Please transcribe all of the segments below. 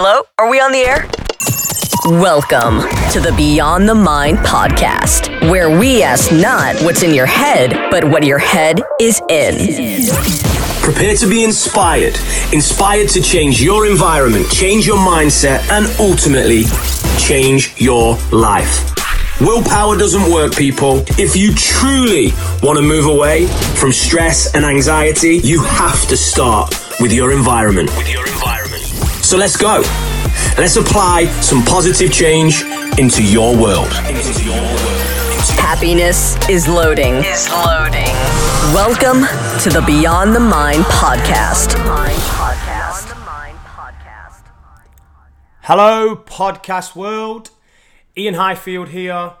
Hello? Are we on the air? Welcome to the Beyond the Mind podcast, where we ask not what's in your head, but what your head is in. Prepare to be inspired, inspired to change your environment, change your mindset, and ultimately change your life. Willpower doesn't work, people. If you truly want to move away from stress and anxiety, you have to start with your environment. With your environment. So let's go. Let's apply some positive change into your world. Into your world. Happiness is loading. Is loading. Welcome to the Beyond the Mind podcast. Hello, podcast world. Iain Highfield here,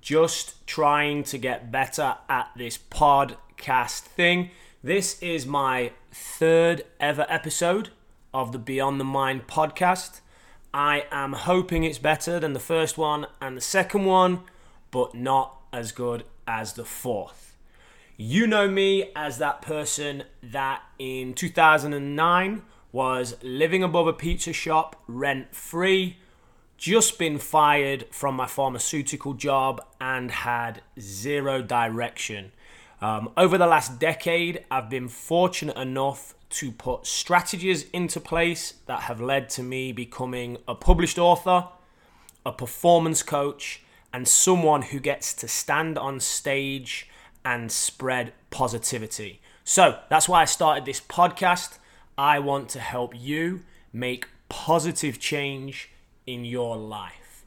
just trying to get better at this podcast thing. This is my third ever episode of the Beyond the Mind podcast. I am hoping it's better than the first one and the second one, but not as good as the fourth. You know me as that person that in 2009 was living above a pizza shop rent free just been fired from my pharmaceutical job and had zero direction. Um, over the last decade, I've been fortunate enough to put strategies into place that have led to me becoming a published author, a performance coach, and someone who gets to stand on stage and spread positivity. So that's why I started this podcast. I want to help you make positive change in your life.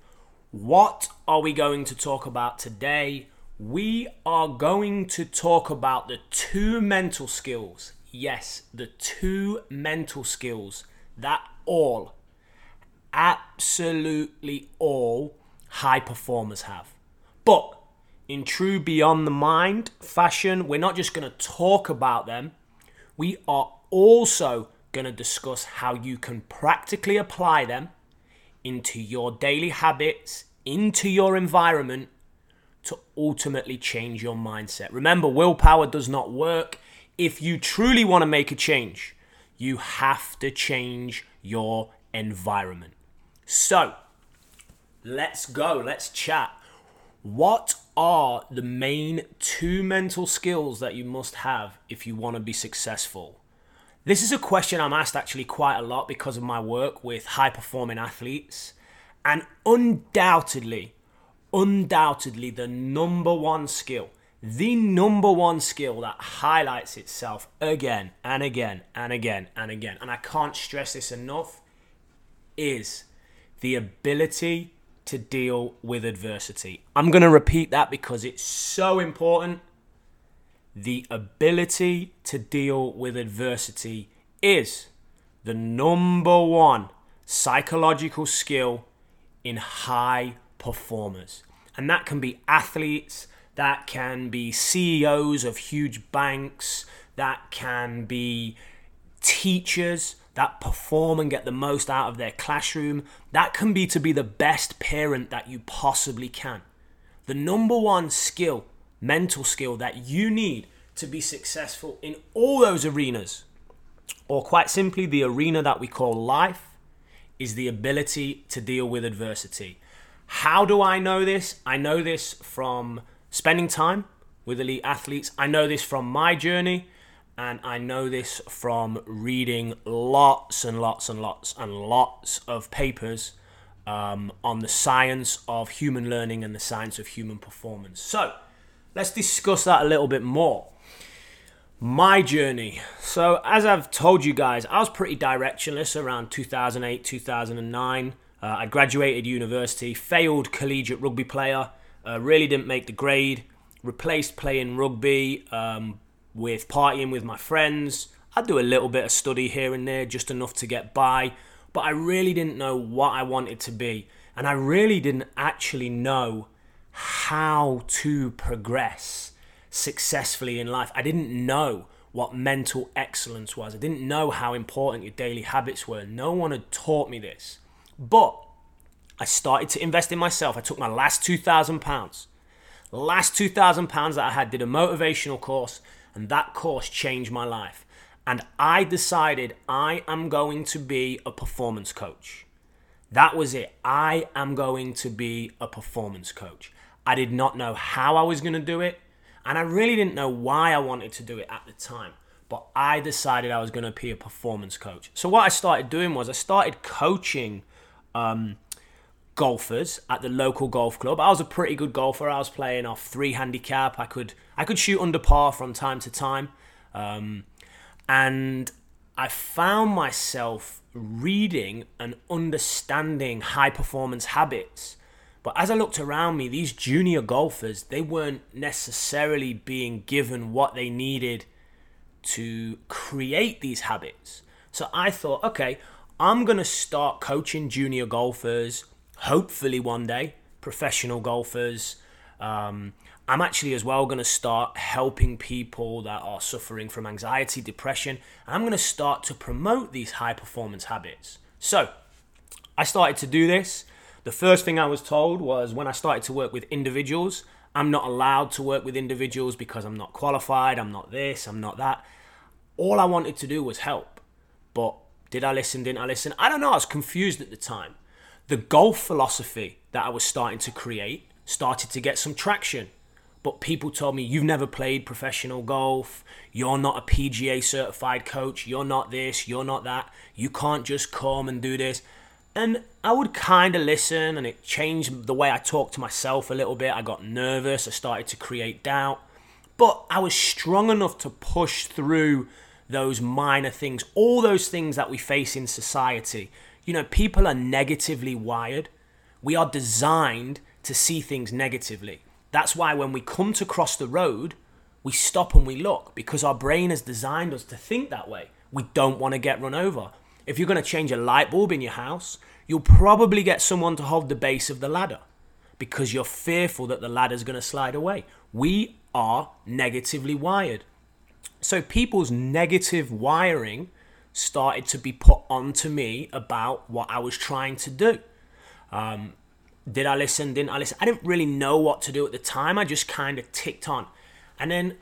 What are we going to talk about today? We are going to talk about the two mental skills. Yes, the two mental skills that all, absolutely all high performers have. But in true beyond the mind fashion, we're not just going to talk about them, we are also going to discuss how you can practically apply them into your daily habits, into your environment to ultimately change your mindset. Remember, willpower does not work. If you truly want to make a change, you have to change your environment. So, let's go, let's chat. What are the main two mental skills that you must have if you want to be successful? This is a question I'm asked actually quite a lot because of my work with high performing athletes. And undoubtedly, undoubtedly, the number one skill, the number one skill that highlights itself again and again and again and again, and I can't stress this enough, is the ability to deal with adversity. I'm going to repeat that because it's so important the ability to deal with adversity is the number one psychological skill in high performers. And that can be athletes, that can be CEOs of huge banks, that can be teachers that perform and get the most out of their classroom. That can be to be the best parent that you possibly can. The number one skill mental skill that you need to be successful in all those arenas, or quite simply, the arena that we call life, is the ability to deal with adversity. How do I know this? I know this from spending time with elite athletes. I know this from my journey, and I know this from reading lots and lots and lots and lots of papers um, on the science of human learning and the science of human performance. So, let's discuss that a little bit more. My journey. So, as I've told you guys, I was pretty directionless around 2008, 2009. Uh, I graduated university, failed collegiate rugby player, uh, really didn't make the grade, replaced playing rugby um, with partying with my friends. I'd do a little bit of study here and there, just enough to get by, but I really didn't know what I wanted to be. And I really didn't actually know how to progress successfully in life. I didn't know what mental excellence was. I didn't know how important your daily habits were. No one had taught me this. But I started to invest in myself. I took my last £2,000, last £2,000 that I had, did a motivational course, and that course changed my life. And I decided I am going to be a performance coach. That was it. I am going to be a performance coach. I did not know how I was going to do it, and I really didn't know why I wanted to do it at the time. But I decided I was going to be a performance coach. So what I started doing was I started coaching um, golfers at the local golf club. I was a pretty good golfer. I was playing off three handicap. I could I could shoot under par from time to time, um, and I found myself reading and understanding high performance habits. But as I looked around me, these junior golfers, they weren't necessarily being given what they needed to create these habits. So I thought, okay, I'm going to start coaching junior golfers, hopefully one day, professional golfers. Um, I'm actually as well going to start helping people that are suffering from anxiety, depression. I'm going to start to promote these high performance habits. So I started to do this. The first thing I was told was when I started to work with individuals, I'm not allowed to work with individuals because I'm not qualified, I'm not this, I'm not that. All I wanted to do was help. But did I listen? Didn't I listen? I don't know. I was confused at the time. The golf philosophy that I was starting to create started to get some traction. But people told me, You've never played professional golf. You're not a PGA certified coach. You're not this. You're not that. You can't just come and do this. And I would kind of listen, and it changed the way I talked to myself a little bit. I got nervous. I started to create doubt. But I was strong enough to push through those minor things, all those things that we face in society. You know, people are negatively wired. We are designed to see things negatively. That's why when we come to cross the road, we stop and we look because our brain has designed us to think that way. We don't want to get run over. If you're going to change a light bulb in your house, you'll probably get someone to hold the base of the ladder because you're fearful that the ladder's going to slide away. We are negatively wired. So people's negative wiring started to be put onto me about what I was trying to do. Um, did I listen? Didn't I listen? I didn't really know what to do at the time. I just kind of ticked on. And then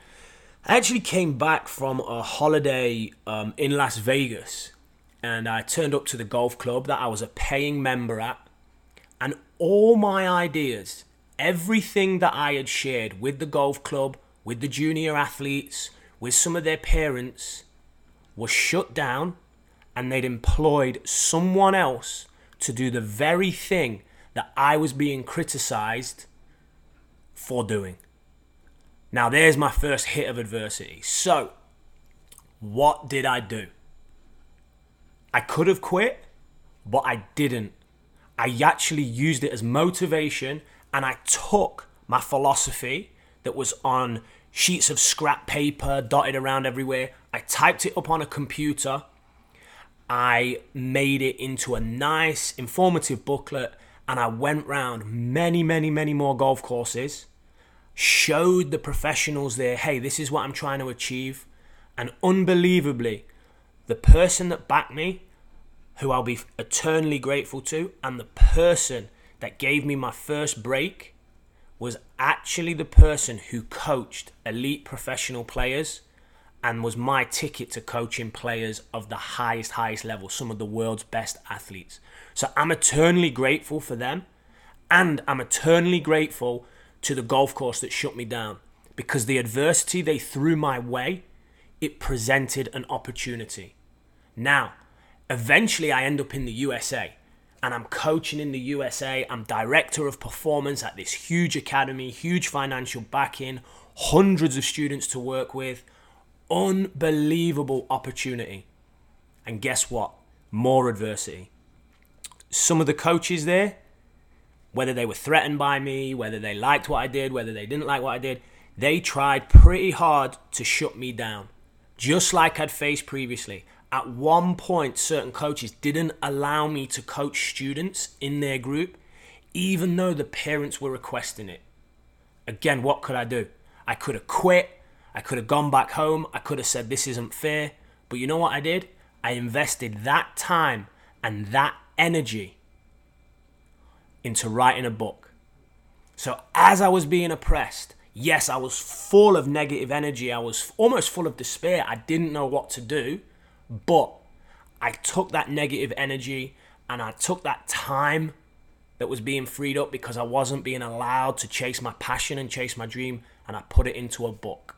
I actually came back from a holiday um, in Las Vegas and I turned up to the golf club that I was a paying member at. And all my ideas, everything that I had shared with the golf club, with the junior athletes, with some of their parents was shut down and they'd employed someone else to do the very thing that I was being criticized for doing. Now, there's my first hit of adversity. So, what did I do? I could have quit, but I didn't. I actually used it as motivation and I took my philosophy that was on sheets of scrap paper dotted around everywhere. I typed it up on a computer. I made it into a nice, informative booklet, and I went round many, many, many more golf courses, showed the professionals there, hey, this is what I'm trying to achieve. And unbelievably, the person that backed me, who I'll be eternally grateful to, and the person that gave me my first break was actually the person who coached elite professional players and was my ticket to coaching players of the highest, highest level, some of the world's best athletes. So I'm eternally grateful for them. And I'm eternally grateful to the golf course that shut me down because the adversity they threw my way, it presented an opportunity. Now, eventually I end up in the USA and I'm coaching in the USA. I'm director of performance at this huge academy, huge financial backing, hundreds of students to work with. Unbelievable opportunity. And guess what? More adversity. Some of the coaches there, whether they were threatened by me, whether they liked what I did, whether they didn't like what I did, they tried pretty hard to shut me down, just like I'd faced previously at one point, certain coaches didn't allow me to coach students in their group, even though the parents were requesting it. Again, what could I do? I could have quit. I could have gone back home. I could have said, This isn't fair. But you know what I did? I invested that time and that energy into writing a book. So, as I was being oppressed, yes, I was full of negative energy. I was almost full of despair. I didn't know what to do. But I took that negative energy and I took that time that was being freed up because I wasn't being allowed to chase my passion and chase my dream, and I put it into a book.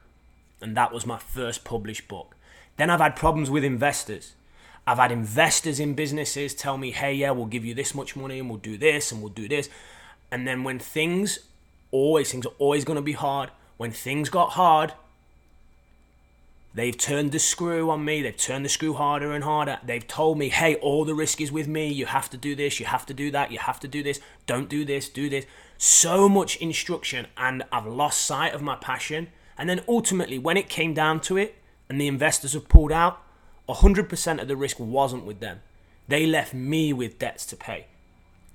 And that was my first published book. Then I've had problems with investors. I've had investors in businesses tell me, hey, yeah, we'll give you this much money and we'll do this and we'll do this. And then when things, always, things are always going to be hard. When things got hard, They've turned the screw on me. They've turned the screw harder and harder. They've told me, hey, all the risk is with me. You have to do this. You have to do that. You have to do this. Don't do this. Do this. So much instruction, and I've lost sight of my passion. And then ultimately, when it came down to it, and the investors have pulled out, 100% of the risk wasn't with them. They left me with debts to pay.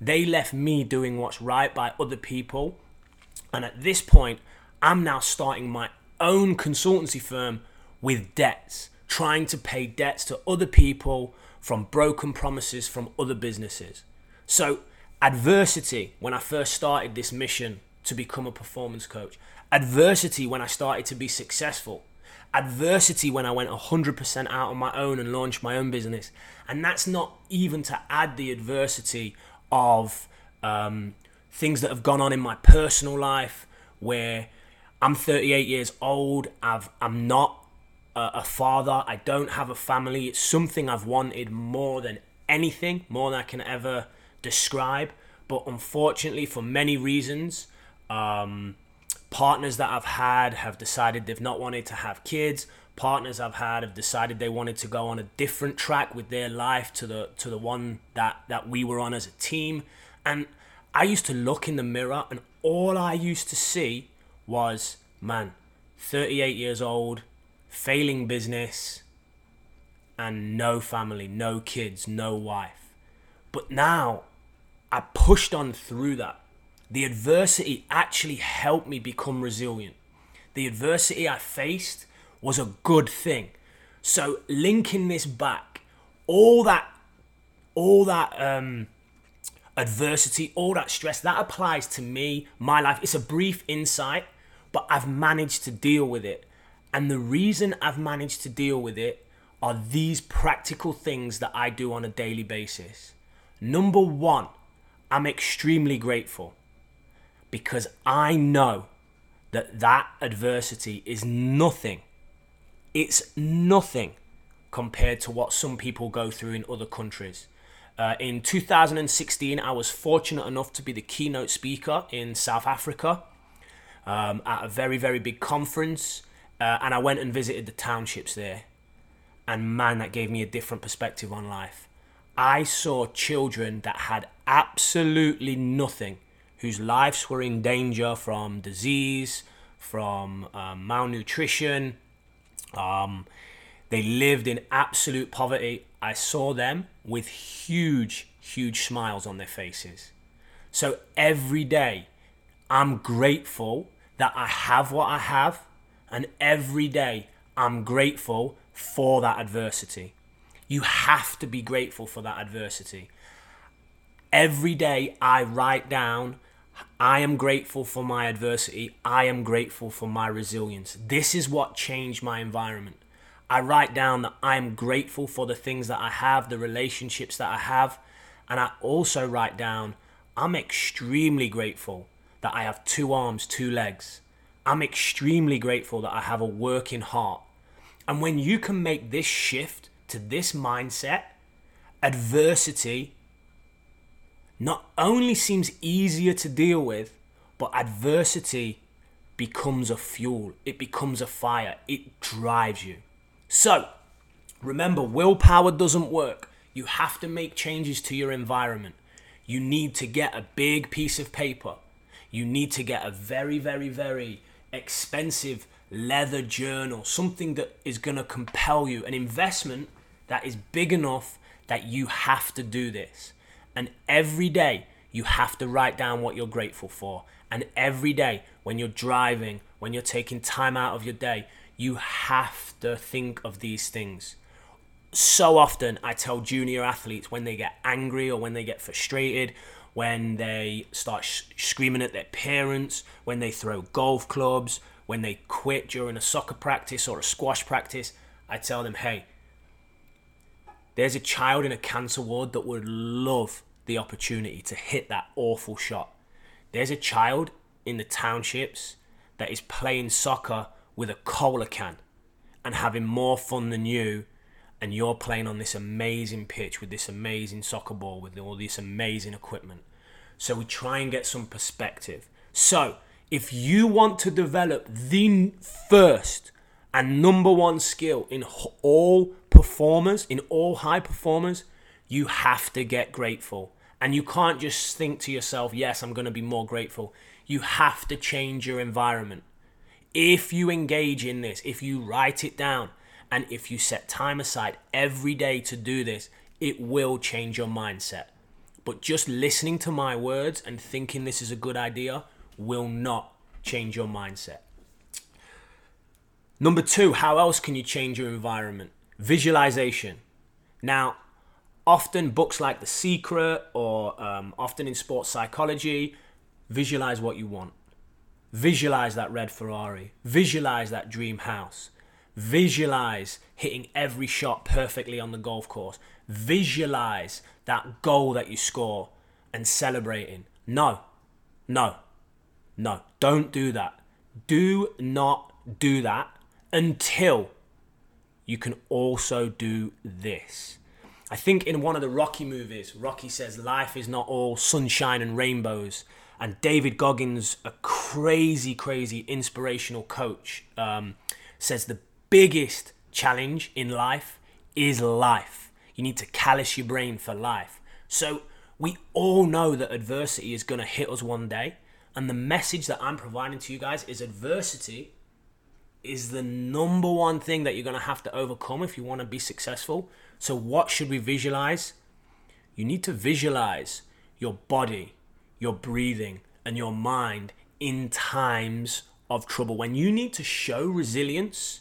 They left me doing what's right by other people. And at this point, I'm now starting my own consultancy firm with debts, trying to pay debts to other people from broken promises from other businesses. So, adversity when I first started this mission to become a performance coach, adversity when I started to be successful, adversity when I went 100% out on my own and launched my own business. And that's not even to add the adversity of um, things that have gone on in my personal life where I'm 38 years old, I've, I'm not a, father. I don't have a family. It's something I've wanted more than anything, more than I can ever describe. But unfortunately, for many reasons, um, partners that I've had have decided they've not wanted to have kids. Partners I've had have decided they wanted to go on a different track with their life to the to the one that that we were on as a team. And I used to look in the mirror, and all I used to see was, man, 38 years old, failing business, and no family, no kids, no wife. But now I pushed on through that. The adversity actually helped me become resilient. The adversity I faced was a good thing. So linking this back, all that, all that um, adversity, all that stress, that applies to me, my life. It's a brief insight, but I've managed to deal with it. And the reason I've managed to deal with it are these practical things that I do on a daily basis. Number one, I'm extremely grateful because I know that that adversity is nothing. It's nothing compared to what some people go through in other countries. Uh, in 2016, I was fortunate enough to be the keynote speaker in South Africa um, at a very, very big conference. Uh, and I went and visited the townships there. And man, that gave me a different perspective on life. I saw children that had absolutely nothing, whose lives were in danger from disease, from um, malnutrition. Um, they lived in absolute poverty. I saw them with huge, huge smiles on their faces. So every day, I'm grateful that I have what I have and every day, I'm grateful for that adversity. You have to be grateful for that adversity. Every day, I write down, I am grateful for my adversity. I am grateful for my resilience. This is what changed my environment. I write down that I am grateful for the things that I have, the relationships that I have. And I also write down, I'm extremely grateful that I have two arms, two legs. I'm extremely grateful that I have a working heart. And when you can make this shift to this mindset, adversity not only seems easier to deal with, but adversity becomes a fuel, it becomes a fire, it drives you. So, remember, willpower doesn't work. You have to make changes to your environment. You need to get a big piece of paper. You need to get a very, very, very expensive leather journal, something that is going to compel you, an investment that is big enough that you have to do this. And every day you have to write down what you're grateful for. And every day when you're driving, when you're taking time out of your day, you have to think of these things. So often I tell junior athletes when they get angry or when they get frustrated when they start sh- screaming at their parents, when they throw golf clubs, when they quit during a soccer practice or a squash practice, I tell them, hey, There's a child in a cancer ward that would love the opportunity to hit that awful shot. There's a child in the townships that is playing soccer with a cola can and having more fun than you and you're playing on this amazing pitch with this amazing soccer ball with all this amazing equipment. So we try and get some perspective. So, if you want to develop the first and number one skill in all performers, in all high performers, you have to get grateful. And you can't just think to yourself, yes, I'm going to be more grateful. You have to change your environment. If you engage in this, if you write it down, and if you set time aside every day to do this, it will change your mindset. But just listening to my words and thinking this is a good idea will not change your mindset. Number two, how else can you change your environment? Visualization. Now, often books like The Secret or um, often in sports psychology, visualize what you want. Visualize that red Ferrari. Visualize that dream house. Visualize hitting every shot perfectly on the golf course. Visualize that goal that you score and celebrating. No, no, no. Don't do that. Do not do that until you can also do this. I think in one of the Rocky movies, Rocky says life is not all sunshine and rainbows. And David Goggins, a crazy, crazy inspirational coach, um, says the biggest challenge in life is life. You need to callous your brain for life. So we all know that adversity is going to hit us one day. And the message that I'm providing to you guys is adversity is the number one thing that you're going to have to overcome if you want to be successful. So, what should we visualize? You need to visualize your body, your breathing, and your mind in times of trouble. When you need to show resilience,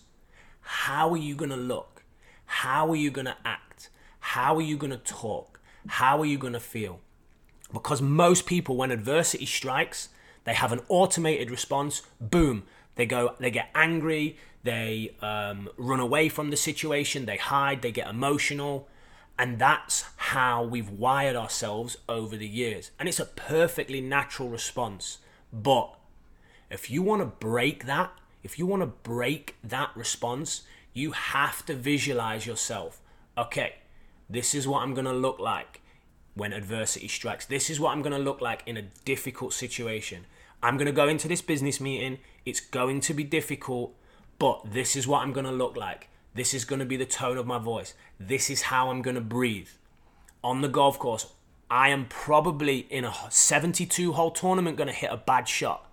how are you going to look? How are you going to act? How are you going to talk? How are you going to feel? Because most people, when adversity strikes, they have an automated response. Boom. They go, they get angry, they um, run away from the situation, they hide, they get emotional. And that's how we've wired ourselves over the years. And it's a perfectly natural response. But if you want to break that, if you want to break that response, you have to visualize yourself. Okay, this is what I'm going to look like when adversity strikes. This is what I'm going to look like in a difficult situation. I'm going to go into this business meeting. It's going to be difficult, but this is what I'm going to look like. This is going to be the tone of my voice. This is how I'm going to breathe. On the golf course, I am probably in a 72 hole tournament going to hit a bad shot,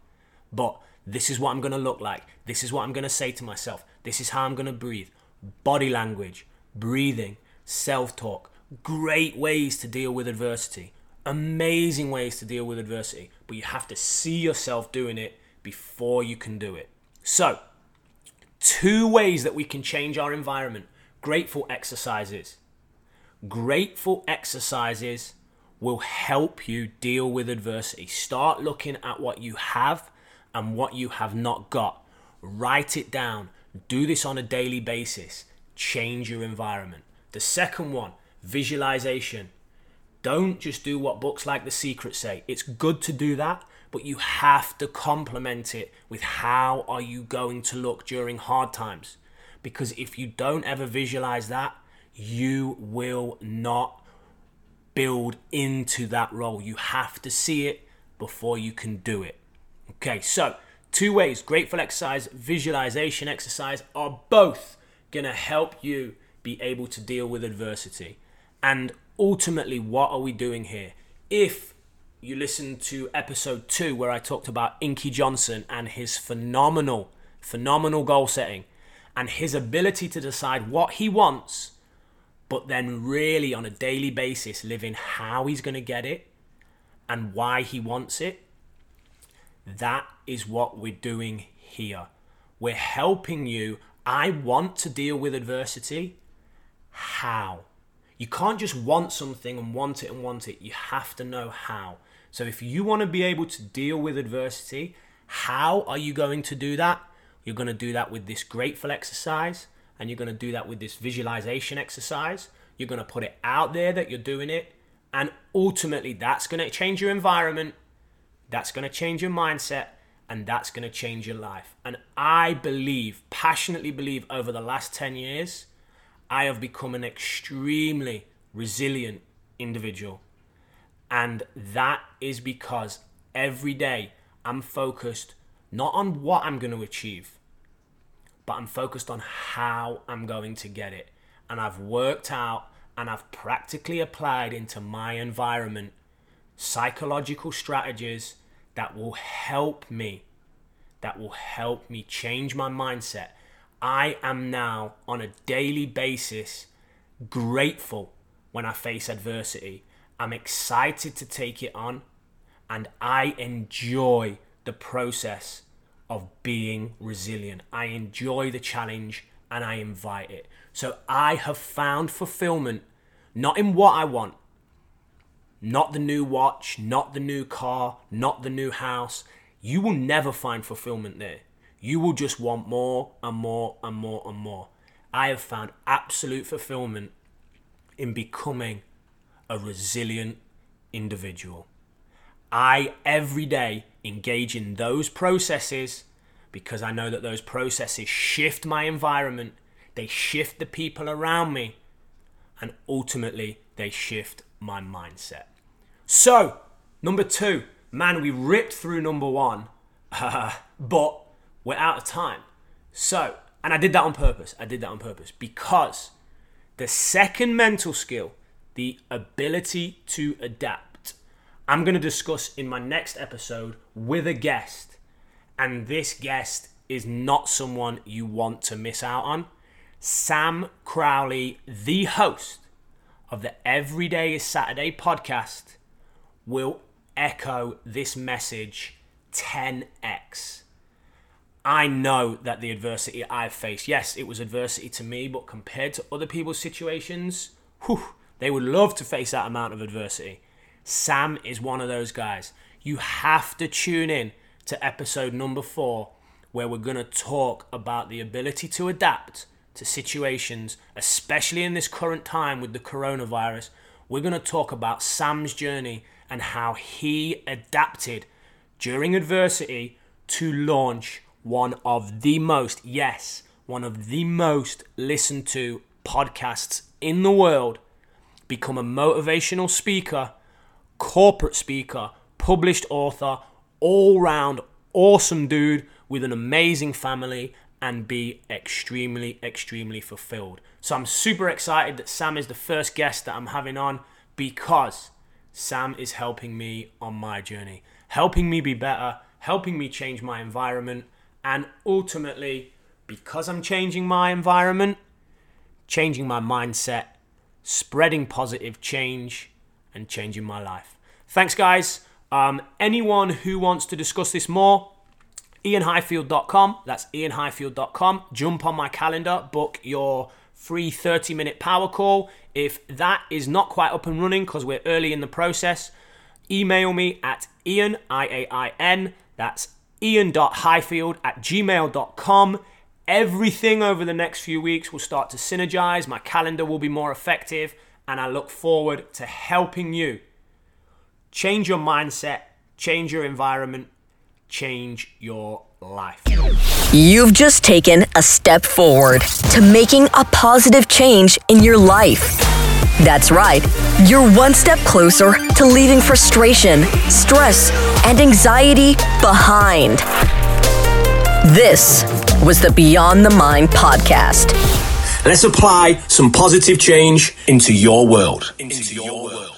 but this is what I'm going to look like. This is what I'm going to say to myself. This is how I'm going to breathe. Body language, breathing, self talk. Great ways to deal with adversity. Amazing ways to deal with adversity. But you have to see yourself doing it before you can do it. So, two ways that we can change our environment grateful exercises. Grateful exercises will help you deal with adversity. Start looking at what you have and what you have not got. Write it down. Do this on a daily basis. Change your environment. The second one, visualization. Don't just do what books like The Secret say. It's good to do that, but you have to complement it with how are you going to look during hard times? Because if you don't ever visualize that, you will not build into that role. You have to see it before you can do it. Okay, so two ways grateful exercise, visualization exercise are both going to help you be able to deal with adversity. And ultimately, what are we doing here? If you listen to episode two, where I talked about Inky Johnson and his phenomenal, phenomenal goal setting and his ability to decide what he wants, but then really on a daily basis living how he's going to get it and why he wants it that is what we're doing here. We're helping you. I want to deal with adversity. How? You can't just want something and want it and want it. You have to know how. So, if you want to be able to deal with adversity, how are you going to do that? You're going to do that with this grateful exercise and you're going to do that with this visualization exercise. You're going to put it out there that you're doing it. And ultimately, that's going to change your environment. That's going to change your mindset. And that's going to change your life. And I believe, passionately believe, over the last 10 years, I have become an extremely resilient individual. And that is because every day I'm focused not on what I'm going to achieve, but I'm focused on how I'm going to get it. And I've worked out and I've practically applied into my environment psychological strategies that will help me, that will help me change my mindset. I am now on a daily basis grateful when I face adversity. I'm excited to take it on and I enjoy the process of being resilient. I enjoy the challenge and I invite it. So I have found fulfillment not in what I want, not the new watch, not the new car, not the new house. You will never find fulfillment there. You will just want more and more and more and more. I have found absolute fulfillment in becoming a resilient individual. I every day engage in those processes because I know that those processes shift my environment, they shift the people around me, and ultimately they shift my mindset. So, number two, man, we ripped through number one, uh, but we're out of time. So, and I did that on purpose. I did that on purpose because the second mental skill, the ability to adapt, I'm going to discuss in my next episode with a guest. And this guest is not someone you want to miss out on. Sam Crowley, the host of the Everyday is Saturday podcast, will echo this message 10x. I know that the adversity I've faced, yes, it was adversity to me, but compared to other people's situations, whew, they would love to face that amount of adversity. Sam is one of those guys. You have to tune in to episode number four, where we're going to talk about the ability to adapt to situations, especially in this current time with the coronavirus. We're going to talk about Sam's journey and how he adapted during adversity to launch one of the most, yes, one of the most listened to podcasts in the world, become a motivational speaker, corporate speaker, published author, all round awesome dude with an amazing family and be extremely, extremely fulfilled. So I'm super excited that Sam is the first guest that I'm having on because Sam is helping me on my journey, helping me be better, helping me change my environment, and ultimately, because I'm changing my environment, changing my mindset, spreading positive change, and changing my life. Thanks, guys. Um, anyone who wants to discuss this more, iainhighfield.com. That's iainhighfield.com. Jump on my calendar, book your free 30 minute power call. If that is not quite up and running because we're early in the process, email me at iain, I A I N, that's iain.highfield at gmail.com. Everything over the next few weeks will start to synergize. My calendar will be more effective, and I look forward to helping you change your mindset, change your environment, change your life. You've just taken a step forward to making a positive change in your life. That's right, you're one step closer to leaving frustration, stress, and anxiety behind. This was the Beyond the Mind podcast. Let's apply some positive change into your world. Into your world.